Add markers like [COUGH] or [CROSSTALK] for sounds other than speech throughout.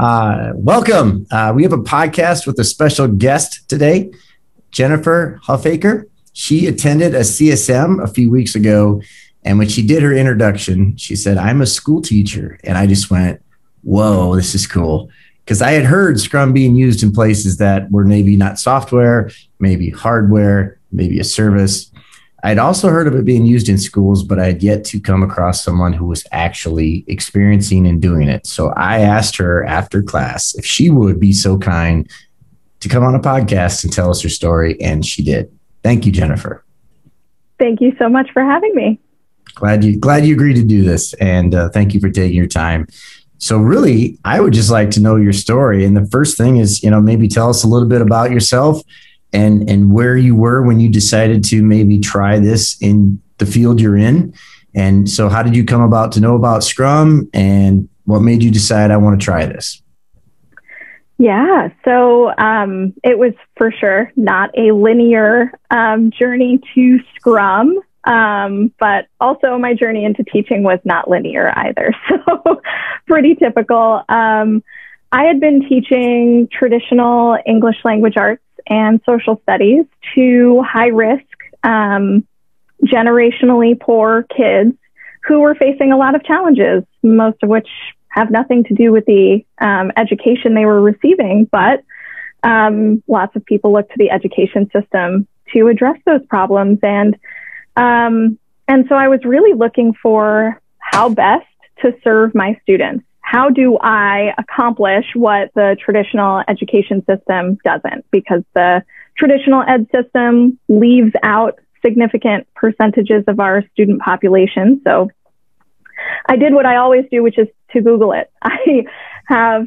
Uh, welcome. Uh, we have a podcast with a special guest today, Jennifer Huffaker. She attended a CSM a few weeks ago. And when she did her introduction, she said, I'm a school teacher. And I just went, whoa, this is cool. Because I had heard Scrum being used in places that were maybe not software, maybe hardware, maybe a service. I'd also heard of it being used in schools, but I had yet to come across someone who was actually experiencing and doing it. So I asked her after class if she would be so kind to come on a podcast and tell us her story, and she did. Thank you, Jennifer. Thank you so much for having me. Glad you glad you agreed to do this, and uh, thank you for taking your time. So, really, I would just like to know your story. And the first thing is, you know, maybe tell us a little bit about yourself and and where you were when you decided to maybe try this in the field you're in. And so, how did you come about to know about Scrum, and what made you decide I want to try this? Yeah, so um, it was for sure not a linear um, journey to Scrum, um, but also my journey into teaching was not linear either. [LAUGHS] So, pretty typical. Um, I had been teaching traditional English language arts and social studies to high risk, um, generationally poor kids who were facing a lot of challenges, most of which have nothing to do with the um, education they were receiving, but um, lots of people look to the education system to address those problems. And um, and so I was really looking for how best to serve my students how do I accomplish what the traditional education system doesn't? Because the traditional ed system leaves out significant percentages of our student population. So I did what I always do, which is to Google it. [LAUGHS] I have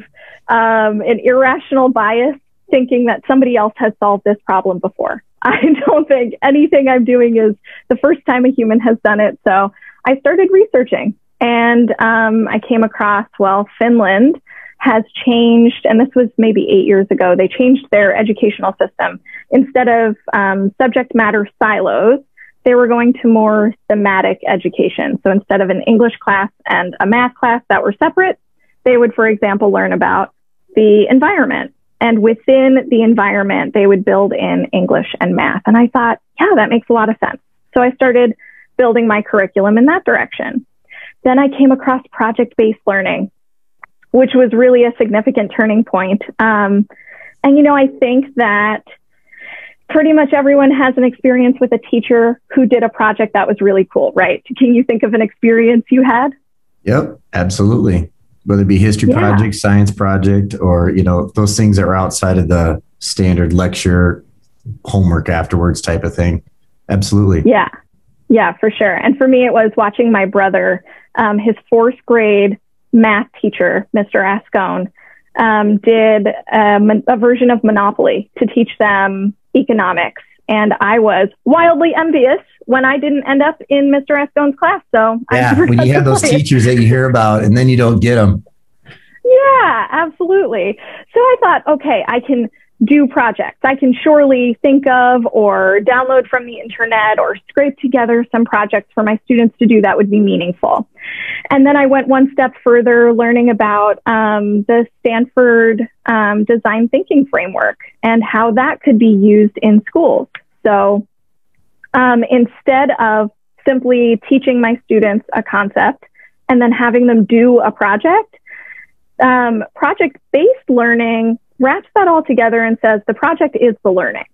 um, an irrational bias thinking that somebody else has solved this problem before. [LAUGHS] I don't think anything I'm doing is the first time a human has done it. So I started researching and um, I came across, well, Finland has changed, and this was maybe eight years ago, they changed their educational system. Instead of um, subject matter silos, they were going to more thematic education. So instead of an English class and a math class that were separate, they would, for example, learn about the environment. And within the environment, they would build in English and math. And I thought, yeah, that makes a lot of sense. So I started building my curriculum in that direction. Then I came across project based learning, which was really a significant turning point. Um, and, you know, I think that pretty much everyone has an experience with a teacher who did a project that was really cool, right? Can you think of an experience you had? Yep, absolutely. Whether it be history yeah. project, science project, or, you know, those things that are outside of the standard lecture homework afterwards type of thing. Absolutely. Yeah. Yeah, for sure. And for me, it was watching my brother um, his fourth grade math teacher, Mr. Ascone, um, did a, a, version of Monopoly to teach them economics. And I was wildly envious when I didn't end up in Mr. Ascone's class. So yeah, [LAUGHS] when you have those teachers that you hear about and then you don't get them. Yeah, absolutely. So I thought, okay, I can do projects I can surely think of or download from the internet or scrape together some projects for my students to do that would be meaningful. And then I went one step further, learning about um, the Stanford um, design thinking framework and how that could be used in schools. So um, instead of simply teaching my students a concept and then having them do a project, um, project based learning wraps that all together and says the project is the learning.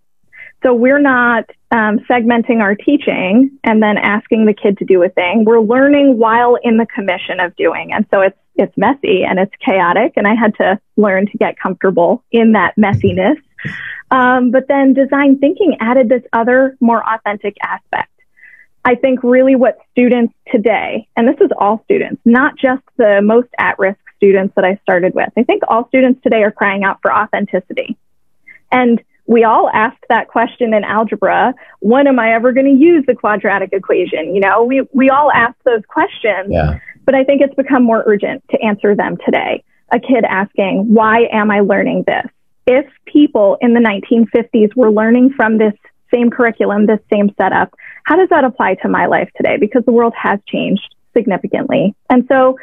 So we're not um, segmenting our teaching and then asking the kid to do a thing. We're learning while in the commission of doing. And so it's, it's messy and it's chaotic. And I had to learn to get comfortable in that messiness. Um, but then design thinking added this other more authentic aspect. I think really what students today, and this is all students, not just the most at risk students that I started with. I think all students today are crying out for authenticity. And we all asked that question in algebra. When am I ever going to use the quadratic equation? You know, we, we all ask those questions, yeah. but I think it's become more urgent to answer them today. A kid asking, why am I learning this? If people in the 1950s were learning from this same curriculum, this same setup, how does that apply to my life today? Because the world has changed significantly. And so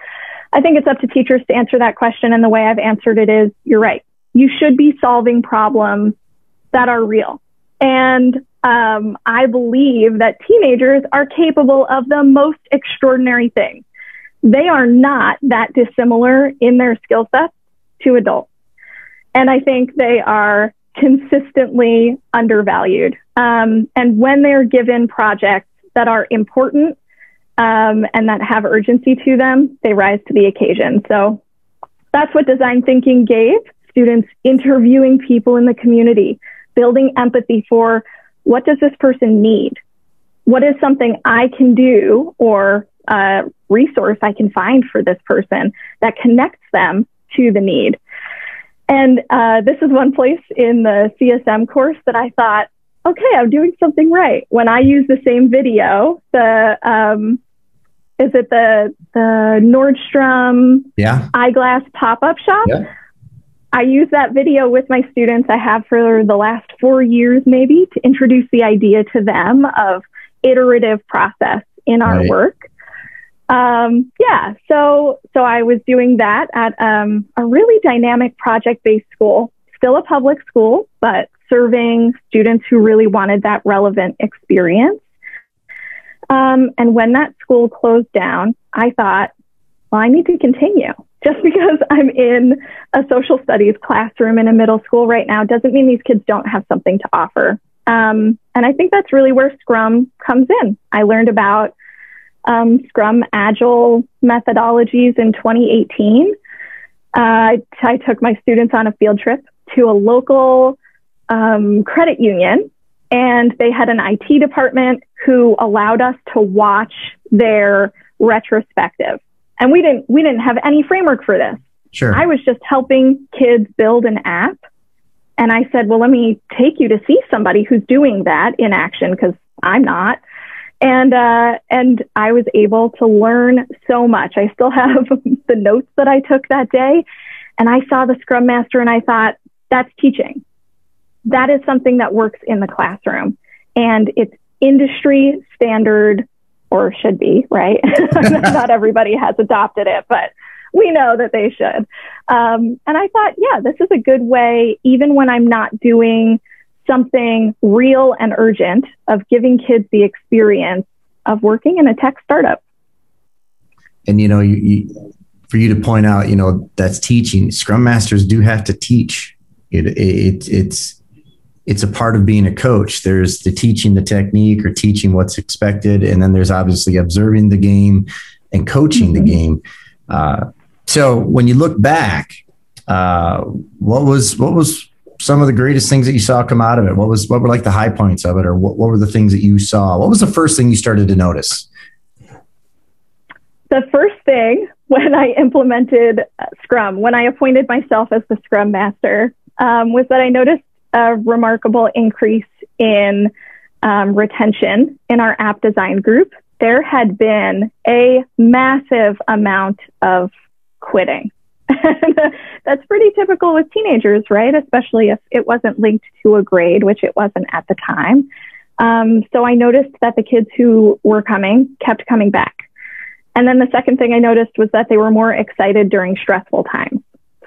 I think it's up to teachers to answer that question. And the way I've answered it is you're right. You should be solving problems that are real. And um, I believe that teenagers are capable of the most extraordinary things. They are not that dissimilar in their skill sets to adults. And I think they are consistently undervalued. Um, and when they're given projects that are important um, and that have urgency to them, they rise to the occasion. So that's what design thinking gave students interviewing people in the community, building empathy for what does this person need? What is something I can do or a resource I can find for this person that connects them to the need? And uh, this is one place in the CSM course that I thought, okay, I'm doing something right. When I use the same video, the um, is it the the Nordstrom yeah. eyeglass pop up shop? Yeah. I use that video with my students. I have for the last four years, maybe, to introduce the idea to them of iterative process in our Right. work. Um, yeah, so so I was doing that at um, a really dynamic project-based school, still a public school, but serving students who really wanted that relevant experience. Um, and when that school closed down, I thought, well, I need to continue. [LAUGHS] Just because I'm in a social studies classroom in a middle school right now doesn't mean these kids don't have something to offer. Um, and I think that's really where Scrum comes in. I learned about um, Scrum Agile methodologies in 2018. Uh, I, took my students on a field trip to a local um, credit union, and they had an IT department who allowed us to watch their retrospective. And we didn't we didn't have any framework for this. Sure. I was just helping kids build an app. And I said, well, let me take you to see somebody who's doing that in action because I'm not. And, uh, and I was able to learn so much. I still [LAUGHS] have the notes that I took that day. And I saw the Scrum Master and I thought, that's teaching. That is something that works in the classroom. And it's industry standard or should be, right? [LAUGHS] Not everybody has adopted it, but we know that they should. Um, and I thought, yeah, this is a good way, even when I'm not doing something real and urgent, of giving kids the experience of working in a tech startup. and you know you, you for you to point out you know that's teaching scrum masters do have to teach it, it it's it's a part of being a coach. There's the teaching the technique or teaching what's expected. And then there's obviously observing the game and coaching Mhm. the game. Uh, so when you look back uh, what was what was some of the greatest things that you saw come out of it? What was what were like the high points of it or what, what were the things that you saw? What was the first thing you started to notice? The first thing when I implemented Scrum, when I appointed myself as the Scrum Master, um, was that I noticed a remarkable increase in um, retention in our app design group. There had been a massive amount of quitting. [LAUGHS] That's pretty typical with teenagers, right? Especially if it wasn't linked to a grade, which it wasn't at the time. Um, so I noticed that the kids who were coming kept coming back. And then the second thing I noticed was that they were more excited during stressful times.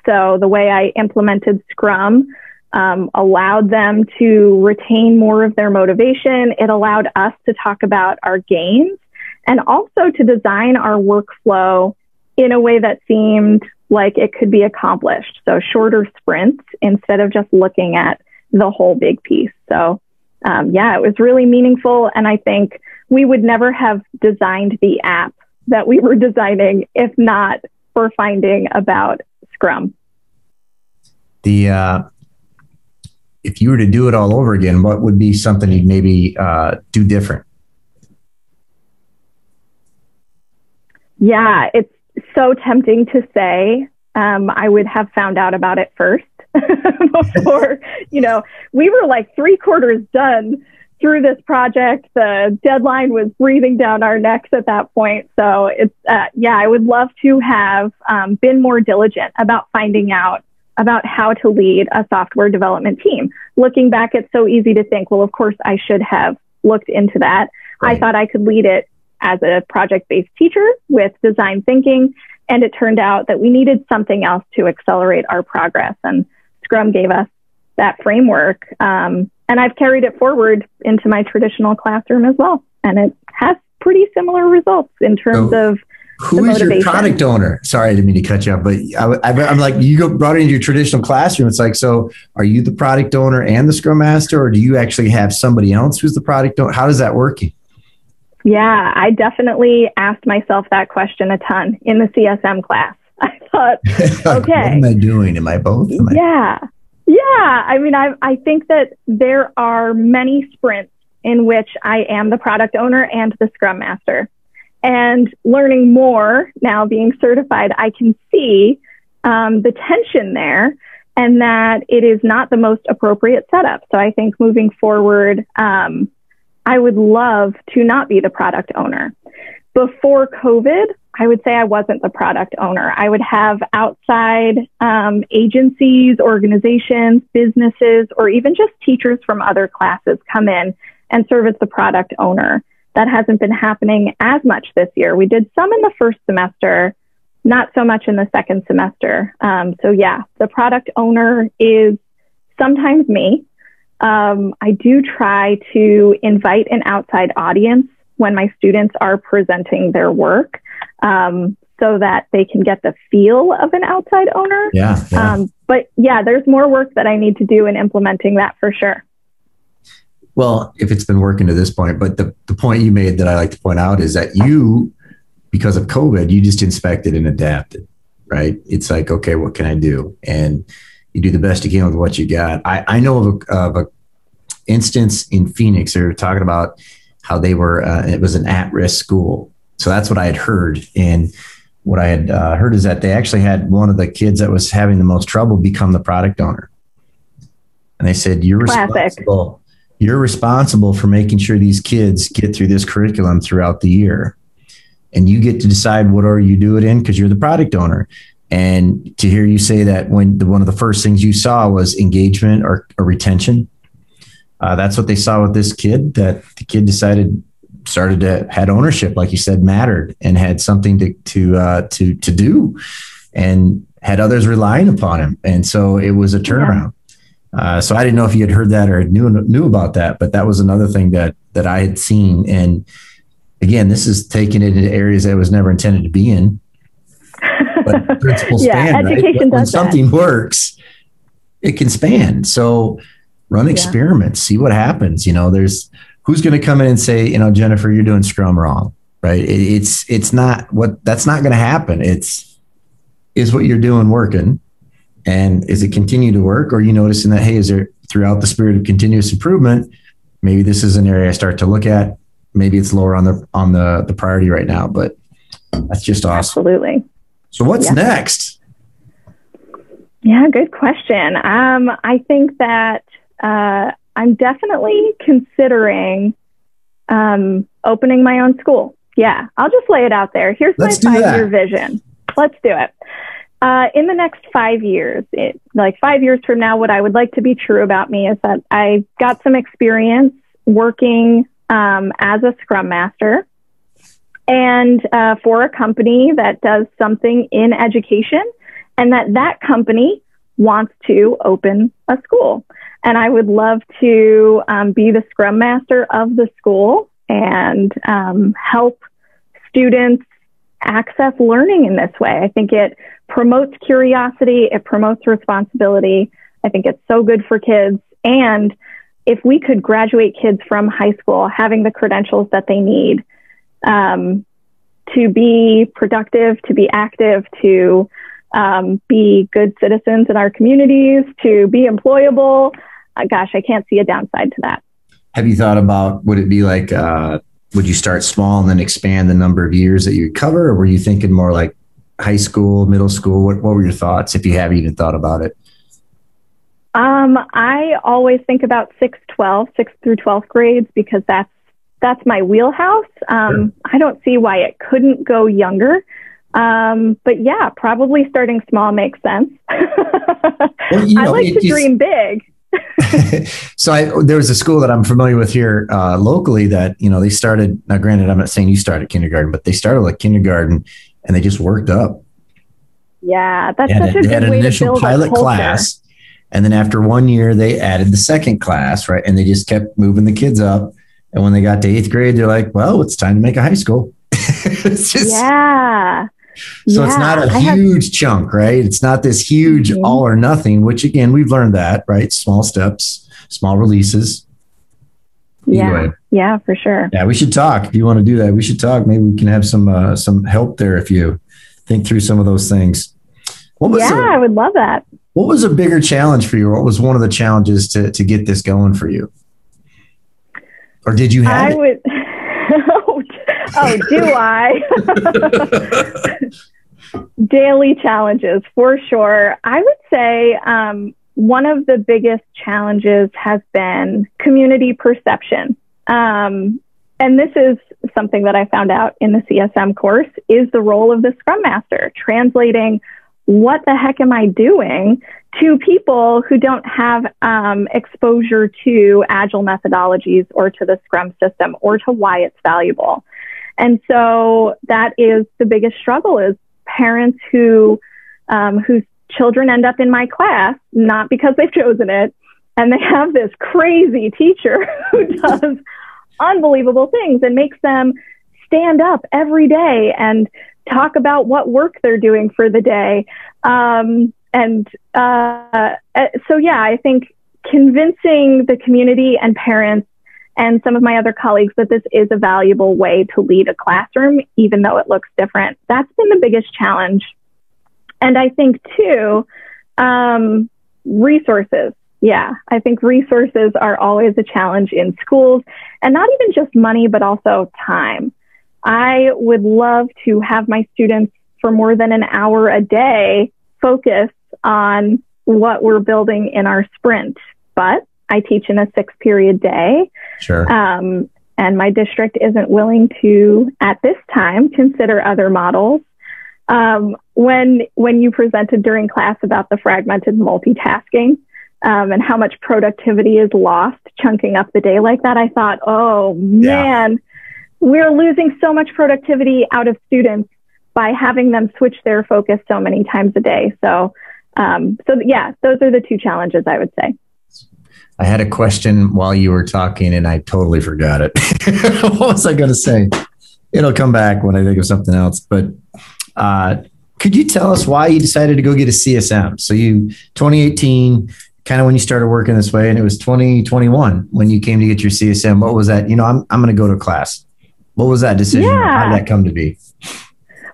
So the way I implemented Scrum um, allowed them to retain more of their motivation. It allowed us to talk about our gains and also to design our workflow in a way that seemed like it could be accomplished. So shorter sprints instead of just looking at the whole big piece. So um, yeah, it was really meaningful. And I think we would never have designed the app that we were [LAUGHS] designing if not for finding about Scrum. the uh, if you were to do it all over again, what would be something you'd maybe uh, do different? Yeah, it's so tempting to say um, I would have found out about it first [LAUGHS] before, you know, we were like three quarters done through this project. The deadline was breathing down our necks at that point. So it's, uh, yeah, I would love to have um, been more diligent about finding out about how to lead a software development team. Looking back, it's so easy to think, well, of course, I should have looked into that. I thought I could lead it as a project based teacher with design thinking. and it turned out that we needed something else to accelerate our progress. And Scrum gave us that framework. Um, and I've carried it forward into my traditional classroom as well. And it has pretty similar results in terms so, of who is your product owner? Sorry, I didn't mean to cut you off, but I, am like, you go brought it into your traditional classroom. It's like, so are you the product owner and the scrum master, or do you actually have somebody else who's the product owner? How does that work? Yeah, I definitely asked myself that question a ton in the CSM class. [LAUGHS] I thought, [LAUGHS] okay, what am I doing? Am I both? Am I- yeah, yeah. I mean, I I think that there are many sprints in which I am the product owner and the scrum master. And learning more now, being certified, I can see um, the tension there and that it is not the most appropriate setup. So I think moving forward, um, I would love to not be the product owner. Before COVID, I would say I wasn't the product owner. I would have outside um, agencies, organizations, businesses, or even just teachers from other classes come in and serve as the product owner. That hasn't been happening as much this year. We did some in the first semester, not so much in the second semester. Um, so, yeah, the product owner is sometimes me. Um, I do try to invite an outside audience when my students are presenting their work um, so that they can get the feel of an outside owner. Yeah. yeah. Um, but yeah, there's more work that I need to do in implementing that for sure. Well, if it's been working to this point, but the, the point you made that I like to point out is that you, because of COVID, you just inspected and adapted, right? It's like, okay, what can I do? And you do the best you can with what you got. I, I know of a, of a instance in Phoenix. They were talking about how they were, uh, it was an at risk school. So that's what I had heard. And what I had uh, heard is that they actually had one of the kids that was having the most trouble become the product owner. And they said, You're Classic. responsible you're responsible for making sure these kids get through this curriculum throughout the year. And you get to decide what order you do it in because you're the product owner. And to hear you say that when the, one of the first things you saw was engagement or, or retention uh, that's what they saw with this kid that the kid decided started to had ownership like you said mattered and had something to to uh, to to do and had others relying upon him. And so it was a turnaround uh, so I didn't know if you had heard that or knew knew about that, but that was another thing that that I had seen. And again, this is taking it into areas that was never intended to be in. But [LAUGHS] principles yeah, span, education right? When something that. works, it can span. So run experiments, yeah. see what happens. You know, there's who's going to come in and say, you know, Jennifer, you're doing Scrum wrong, right? It, it's it's not what that's not going to happen. It's is what you're doing working and is it continue to work? Or are you noticing that, hey, is there throughout the spirit of continuous improvement, maybe this is an area I start to look at. Maybe it's lower on the on the, the priority right now, but that's just awesome. Absolutely. So what's yeah. next? Yeah, good question. Um, I think that uh, I'm definitely considering um, opening my own school. Yeah, I'll just lay it out there. Here's Let's my five year vision. Let's do it. Uh, in the next five years, it, like five years from now, what I would like to be true about me is that I got some experience working um, as a Scrum Master and uh, for a company that does something in education, and that that company wants to open a school. And I would love to um, be the Scrum Master of the school and um, help students access learning in this way. I think it promotes curiosity, it promotes responsibility. I think it's so good for kids. And if we could graduate kids from high school having the credentials that they need um, to be productive, to be active, to um, be good citizens in our communities, to be employable, uh, gosh, I can't see a downside to that. Have you thought about would it be like, uh, would you start small and then expand the number of years that you cover? Or were you thinking more like high school, middle school? What, what were your thoughts if you have even thought about it? Um, I always think about 6, 12, 6 through 12th grades because that's that's my wheelhouse. Um, sure. I don't see why it couldn't go younger. Um, but yeah, probably starting small makes sense. well, you [LAUGHS] know, I like to dream big. [LAUGHS] [LAUGHS] so I, there was a school that I'm familiar with here uh, locally that you know they started. Now, granted, I'm not saying you started kindergarten, but they started like kindergarten and they just worked up Yeah, that's such a, a good had an way initial to build pilot class, and then after one year, they added the second class, right? And they just kept moving the kids up. And when they got to eighth grade, they're like, "Well, it's time to make a high school." [LAUGHS] it's just yeah. So yeah, it's not a huge have, chunk, right? It's not this huge mm-hmm. all or nothing. Which again, we've learned that, right? Small steps, small releases. Yeah, yeah, for sure. Yeah, we should talk. If you want to do that, we should talk. Maybe we can have some uh, some help there if you think through some of those things. What was yeah, a, I would love that. What was a bigger challenge for you? What was one of the challenges to to get this going for you? Or did you have? I it? would. [LAUGHS] oh, do I? [LAUGHS] [LAUGHS] Daily challenges for sure. I would say um, one of the biggest challenges has been community perception. Um, and this is something that I found out in the CSM course is the role of the Scrum Master, translating what the heck am I doing to people who don't have um, exposure to agile methodologies or to the Scrum system or to why it's valuable. And so that is the biggest struggle is parents who um, whose children end up in my class, not because they've [LAUGHS] chosen it, and they have this crazy teacher [LAUGHS] who [LAUGHS] does unbelievable things and makes them stand up every day and talk about what work they're doing for the day. Um, and uh, uh so, yeah, I think convincing the community and parents and some of my other colleagues that this is a valuable way to lead a classroom, even though it looks different. That's been the biggest challenge. And I think, too, um, resources. Yeah, I think resources are always a challenge in schools, and not even just money, but also time. I would love to have my students for more than an hour a day focus on what we're building in our sprint, but I teach in a six period day. Sure. Um, and my district isn't willing to, at this time, consider other models. Um, when when you presented during class about the fragmented multitasking um, and how much productivity is lost chunking up the day like that, I thought, oh man, yeah. we're losing so much productivity out of students by having them switch their focus so many times a day. So, um, so yeah, those are the two challenges I would say. I had a question while you were talking and I totally forgot it. [LAUGHS] what was I going to say? It'll come back when I think of something else. But uh, could you tell us why you decided to go get a CSM? So you 2018, kind of when you started working this way, and it was 2021 when you came to get your CSM. What was that? You know, I'm I'm going to go to class. What was that decision? Yeah. How did that come to be?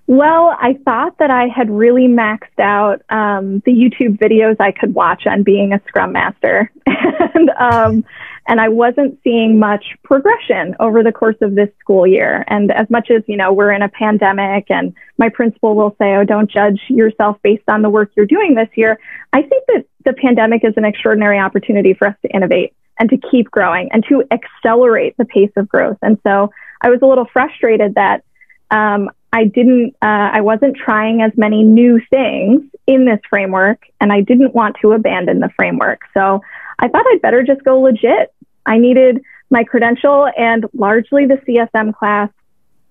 Well, I thought that I had really maxed out um, the YouTube videos I could watch on being a Scrum Master, [LAUGHS] and um, and I wasn't seeing much progression over the course of this school year. And as much as you know, we're in a pandemic, and my principal will say, "Oh, don't judge yourself based on the work you're doing this year." I think that the pandemic is an extraordinary opportunity for us to innovate and to keep growing and to accelerate the pace of growth. And so I was a little frustrated that um, I didn't, uh, I wasn't trying as many new things in this framework, and I didn't want to abandon the framework. So I thought I'd better just go legit. I needed my credential, and largely the CSM class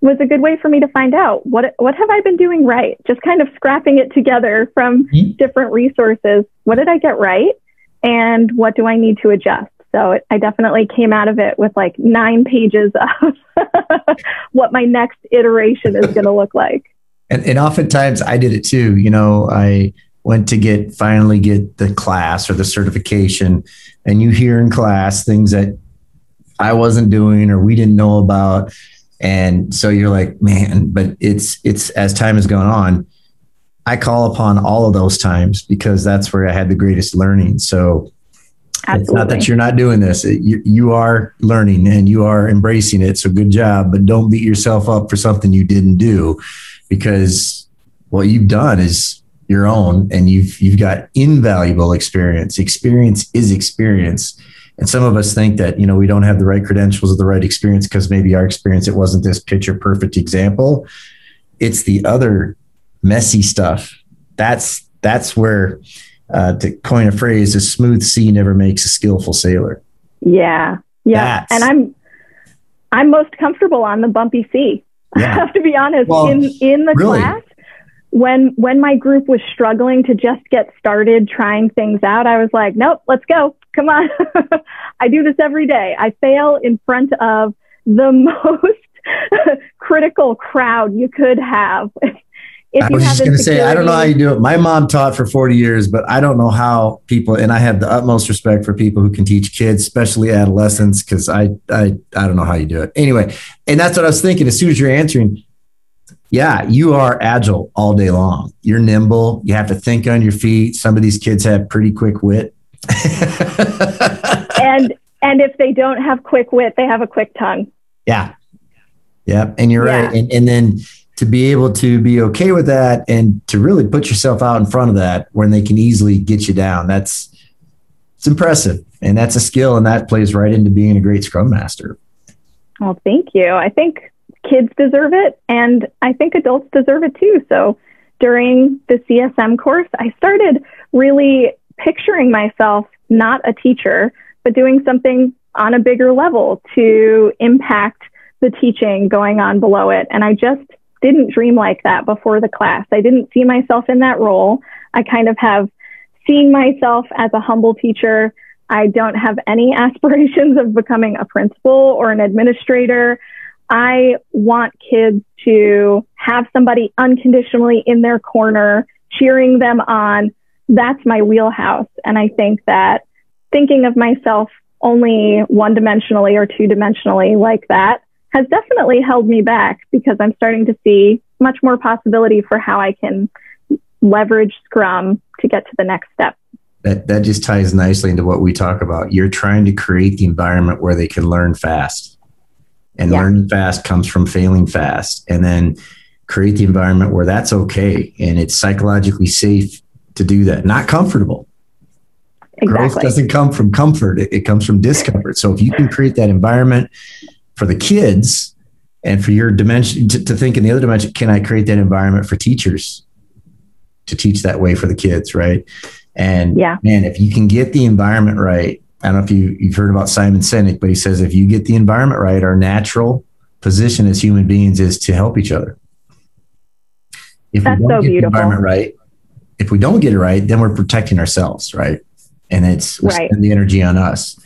was a good way for me to find out what what have I been doing right. Just kind of scrapping it together from mm-hmm. different resources. What did I get right, and what do I need to adjust? So it, I definitely came out of it with like nine pages [LAUGHS] of what my next iteration is going to look like. And, and oftentimes I did it too. You know, I went to get finally get the class or the certification, and you hear in class things that I wasn't doing or we didn't know about. And so you're like, man, but it's it's as time has gone on, I call upon all of those times because that's where I had the greatest learning. So Absolutely. It's not that you're not doing this. You, you are learning and you are embracing it. So good job, but don't beat yourself up for something you didn't do because what you've done is your own and you've, you've got invaluable experience. Experience is experience. And some of us think that, you know, we don't have the right credentials or the right experience because maybe our experience, it wasn't this picture perfect example. It's the other messy stuff. That's, that's where, uh, to coin a phrase, a smooth sea never makes a skillful sailor. Yeah, yeah, That's, and I'm I'm most comfortable on the bumpy sea. Yeah. I [LAUGHS] have to be honest. Well, in in the really? class, when when my group was struggling to just get started trying things out, I was like, nope, let's go. Come on. [LAUGHS] I do this every day. I fail in front of the [LAUGHS] most critical crowd you could have. [LAUGHS] I was just going to say, I don't know how you do it. My mom taught for 40 years, but I don't know how people, and I have the utmost respect for people who can teach kids, especially adolescents, because I, I, I don't know how you do it. Anyway, and that's what I was thinking. As soon as you're answering, yeah, you are agile all day long. You're nimble. You have to think on your feet. Some of these kids have pretty quick wit. [LAUGHS] and and if they don't have quick wit, they have a quick tongue. Yeah. Yeah. And you're yeah. right. And and then to be able to be okay with that and to really put yourself out in front of that when they can easily get you down. That's it's impressive. And that's a skill and that plays right into being a great scrum master. Well, thank you. I think kids deserve it and I think adults deserve it too. So during the CSM course, I started really picturing myself not a teacher, but doing something on a bigger level to impact the teaching going on below it. And I just didn't dream like that before the class. I didn't see myself in that role. I kind of have seen myself as a humble teacher. I don't have any [LAUGHS] aspirations of becoming a principal or an administrator. I want kids to have somebody unconditionally in their corner, cheering them on. That's my wheelhouse. And I think that thinking of myself only one dimensionally or two dimensionally like that has definitely held me back because I'm starting to see much more possibility for how I can leverage Scrum to get to the next step. That, that just ties nicely into what we talk about. You're trying to create the environment where they can learn fast. And yeah. learning fast comes from failing fast. And then create the environment where that's okay and it's psychologically safe to do that, not comfortable. Exactly. Growth doesn't come from comfort, it, it comes from discomfort. So if you can create that environment for the kids and for your dimension to, to think in the other dimension can i create that environment for teachers to teach that way for the kids right and yeah man if you can get the environment right i don't know if you, you've heard about simon sinek but he says if you get the environment right our natural position as human beings is to help each other if That's we don't so get beautiful. the environment right if we don't get it right then we're protecting ourselves right and it's right. the energy on us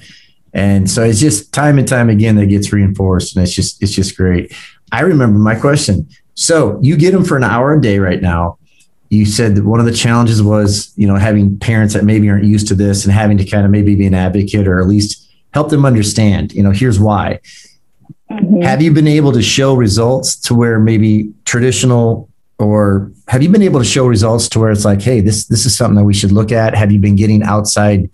and so it's just time and time again that gets reinforced, and it's just it's just great. I remember my question. So you get them for an hour a day right now. You said that one of the challenges was, you know, having parents that maybe aren't used to this and having to kind of maybe be an advocate or at least help them understand, you know, here's why. Mm-hmm. Have you been able to show results to where maybe traditional or have you been able to show results to where it's like, hey, this this is something that we should look at? Have you been getting outside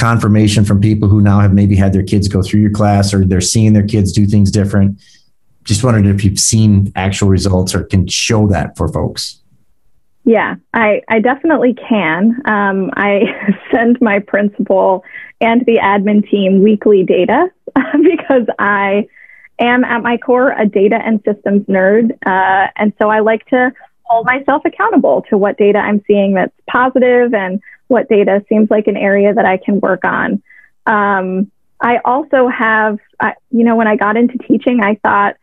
confirmation from people who now have maybe had their kids go through your class or they're seeing their kids do things different. Just wondered if you've seen actual results or can show that for folks. Yeah, I, I definitely can. Um, I [LAUGHS] send my principal and the admin team weekly data [LAUGHS] because I am at my core a data and systems nerd. Uh, and so I like to hold myself accountable to what data I'm seeing that's positive and what data seems like an area that I can work on. Um, I also have, you know, when I got into teaching, I thought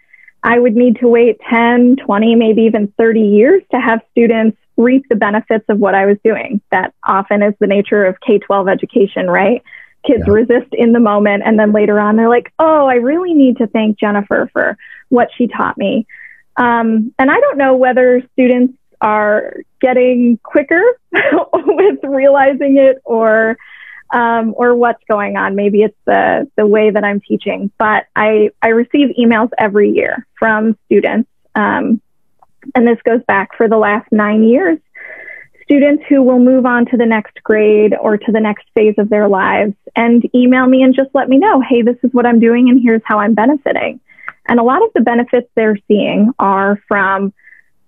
I would need to wait 10, 20, maybe even 30 years to have students reap the benefits of what I was doing. That often is the nature of K 12 education, right? Kids yeah. resist in the moment, and then later on, they're like, oh, I really need to thank Jennifer for what she taught me. Um, and I don't know whether students are getting quicker [LAUGHS] with realizing it or um, or what's going on. Maybe it's the the way that I'm teaching, but I I receive emails every year from students, um, and this goes back for the last nine years. Students who will move on to the next grade or to the next phase of their lives and email me and just let me know, hey, this is what I'm doing and here's how I'm benefiting. And a lot of the benefits they're seeing are from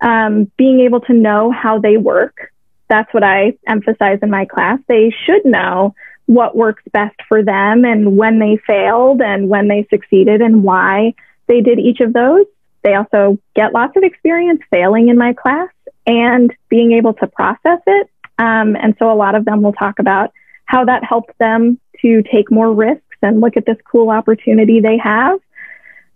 um, being able to know how they work. That's what I emphasize in my class. They should know what works best for them and when they failed and when they succeeded and why they did each of those. They also get lots of experience failing in my class and being able to process it. Um, and so a lot of them will talk about how that helped them to take more risks and look at this cool opportunity they have.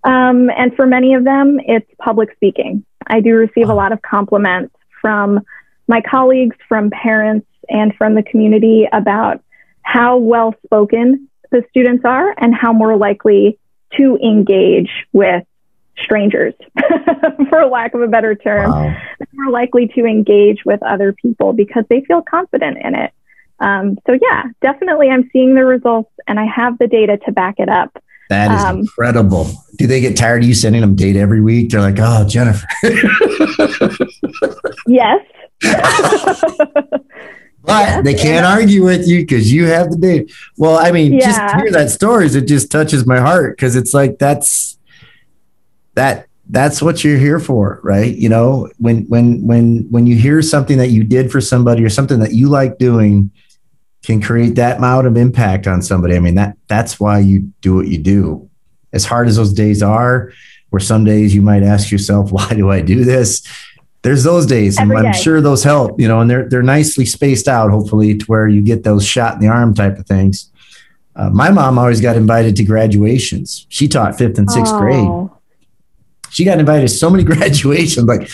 Um, and for many of them, it's public speaking. I do receive a lot of compliments from my colleagues, from parents, and from the community about how well spoken the students are and how more likely to engage with strangers, [LAUGHS] for lack of a better term, wow. more likely to engage with other people because they feel confident in it. Um, so, yeah, definitely I'm seeing the results and I have the data to back it up. That is um, incredible. Do they get tired of you sending them data every week? They're like, oh, Jennifer. [LAUGHS] yes. [LAUGHS] But yes, they can't argue with you because you have the data. Well, I mean, yeah. just hear that stories, it just touches my heart because it's like that's that that's what you're here for, right? You know, when when when when you hear something that you did for somebody or something that you like doing can create that amount of impact on somebody. I mean, that that's why you do what you do. As hard as those days are, where some days you might ask yourself, [LAUGHS] why do I do this? There's those days, and I'm sure those help, you know, and they're they're nicely spaced out, hopefully, to where you get those shot in the arm type of things. Uh, my mom always got invited to graduations. She taught fifth and sixth oh. grade. She got invited to so many [LAUGHS] graduations, like,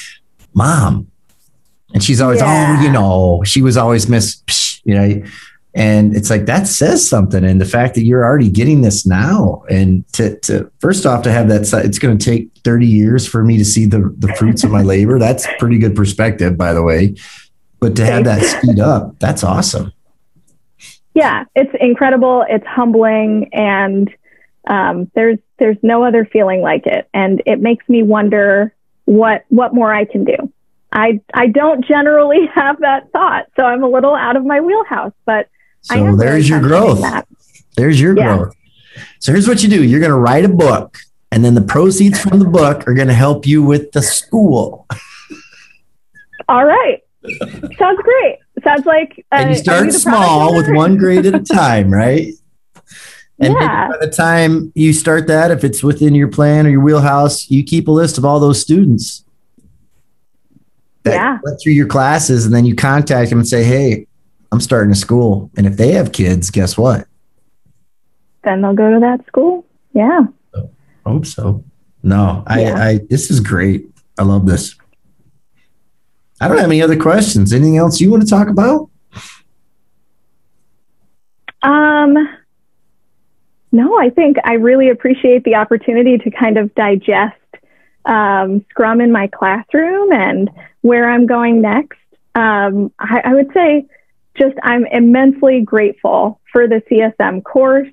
mom. And she's always, yeah. oh, you know, she was always miss, you know, and it's like that says something. And the fact that you're already getting this now, and to, to first off, to have that, it's going to take 30 years for me to see the, the fruits of my [LAUGHS] labor. That's pretty good perspective, by the way. But to have that speed up, that's awesome. Yeah, it's incredible. It's humbling. And um, there's there's no other feeling like it, and it makes me wonder what what more I can do. I I don't generally [LAUGHS] have that thought, so I'm a little out of my wheelhouse. But so there's your growth. That. There's your yeah. growth. So here's what you do: you're going to write a book, and then the proceeds from the book are going to help you with the school. [LAUGHS] All right. Sounds great. Sounds like uh, and you start small with one grade at a [LAUGHS] time, right? And yeah. by the time you start that, if it's within your plan or your wheelhouse, you keep a list of all those students that yeah. went through your classes, and then you contact them and say, "Hey, I'm starting a school." And if they have kids, guess what? Then they'll go to that school. Yeah. So, hope so. No, I, yeah. I. This is great. I love this. I don't have any other questions. Anything else you want to talk about? Um no, I think I really appreciate the opportunity to kind of digest um, Scrum in my classroom and where I'm going next. Um, I, I, would say just I'm immensely grateful for the CSM course.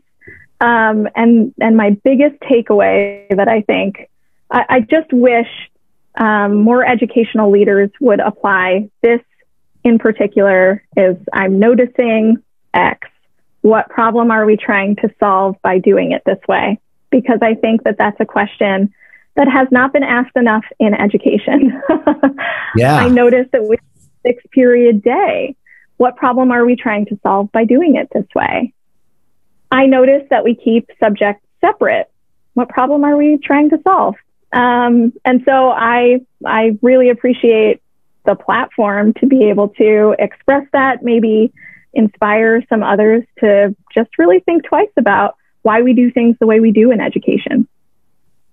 Um, and, and my biggest takeaway that I think I, I just wish um, more educational leaders would apply this in particular is I'm noticing X what problem are we trying to solve by doing it this way? Because I think that that's a question that has not been asked enough in education. [LAUGHS] yeah. I noticed that with six period day, what problem are we trying to solve by doing it this way? I noticed that we keep subjects separate. What problem are we trying to solve? Um, and so I, I really appreciate the platform to be able to express that, maybe inspire some others to just really think twice about why we do things the way we do in education.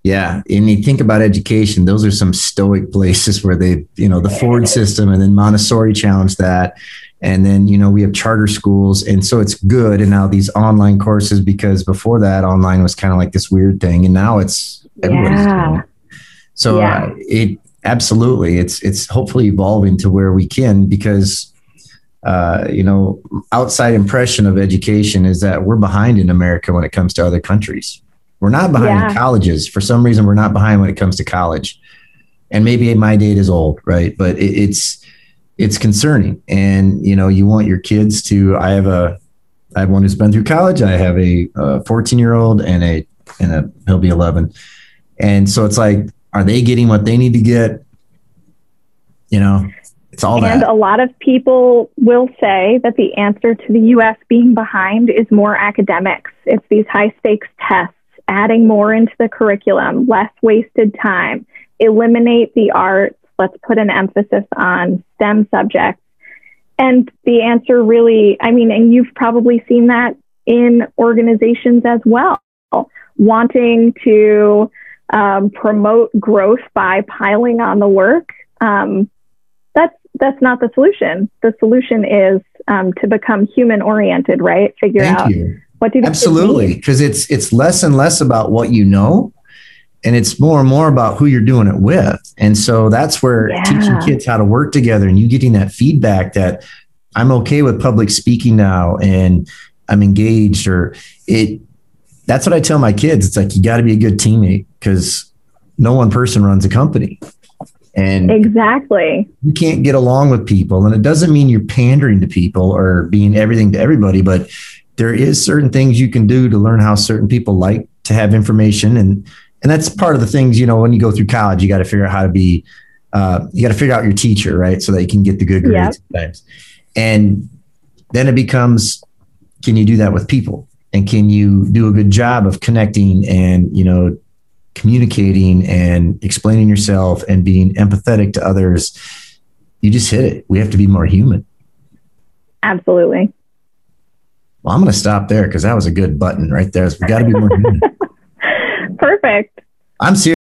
Yeah, and you think about education; those are some stoic places where they, you know, the Ford system, and then Montessori challenged that, and then you know we have charter schools, and so it's good. And now these online courses, because before that, online was kind of like this weird thing, and now it's everybody's yeah. doing it. So yeah. uh, it absolutely, it's it's hopefully evolving to where we can because uh, you know, outside impression of education is that we're behind in America when it comes to other countries. We're not behind yeah. in colleges. For some reason, we're not behind when it comes to college. And maybe my date is old, right? But it, it's it's concerning. And you know, you want your kids to. I have a I have one who's been through college. I have a 14 year old and a and a he'll be 11. And so it's like, are they getting what they need to get? You know, it's all and that. a lot of people will say that the answer to the US being behind is more academics. It's these high stakes tests, adding more into the curriculum, less wasted time, eliminate the arts, let's put an emphasis on STEM subjects. And the answer really, I mean, and you've probably seen that in organizations as well, wanting to um, promote growth by piling on the work. Um, that's not the solution. The solution is um, to become human oriented, right? Figure Thank out you. what do you do? absolutely because it's it's less and less about what you know, and it's more and more about who you're doing it with. And so that's where Yeah. teaching kids how to work together and you getting that feedback that I'm okay with public speaking now and I'm engaged or it. That's what I tell my kids. It's like you got to be a good teammate because no one person runs a company. And Exactly. you can't get along with people. And it doesn't mean you're pandering to people or being everything to everybody but there is certain things you can do to learn how certain people like to have information. And and that's part of the things you know when you go through college you got to figure out how to be uh, you got to figure out your teacher right? So that you can get the good grades sometimes. and then it becomes can you do that with people? And can you do a good job of connecting and you know communicating and explaining yourself and being empathetic to others, you just hit it. We have to be more human. Absolutely. Well, I'm going to stop there because that was a good button right there. We got to be more human. [LAUGHS] Perfect. I'm serious.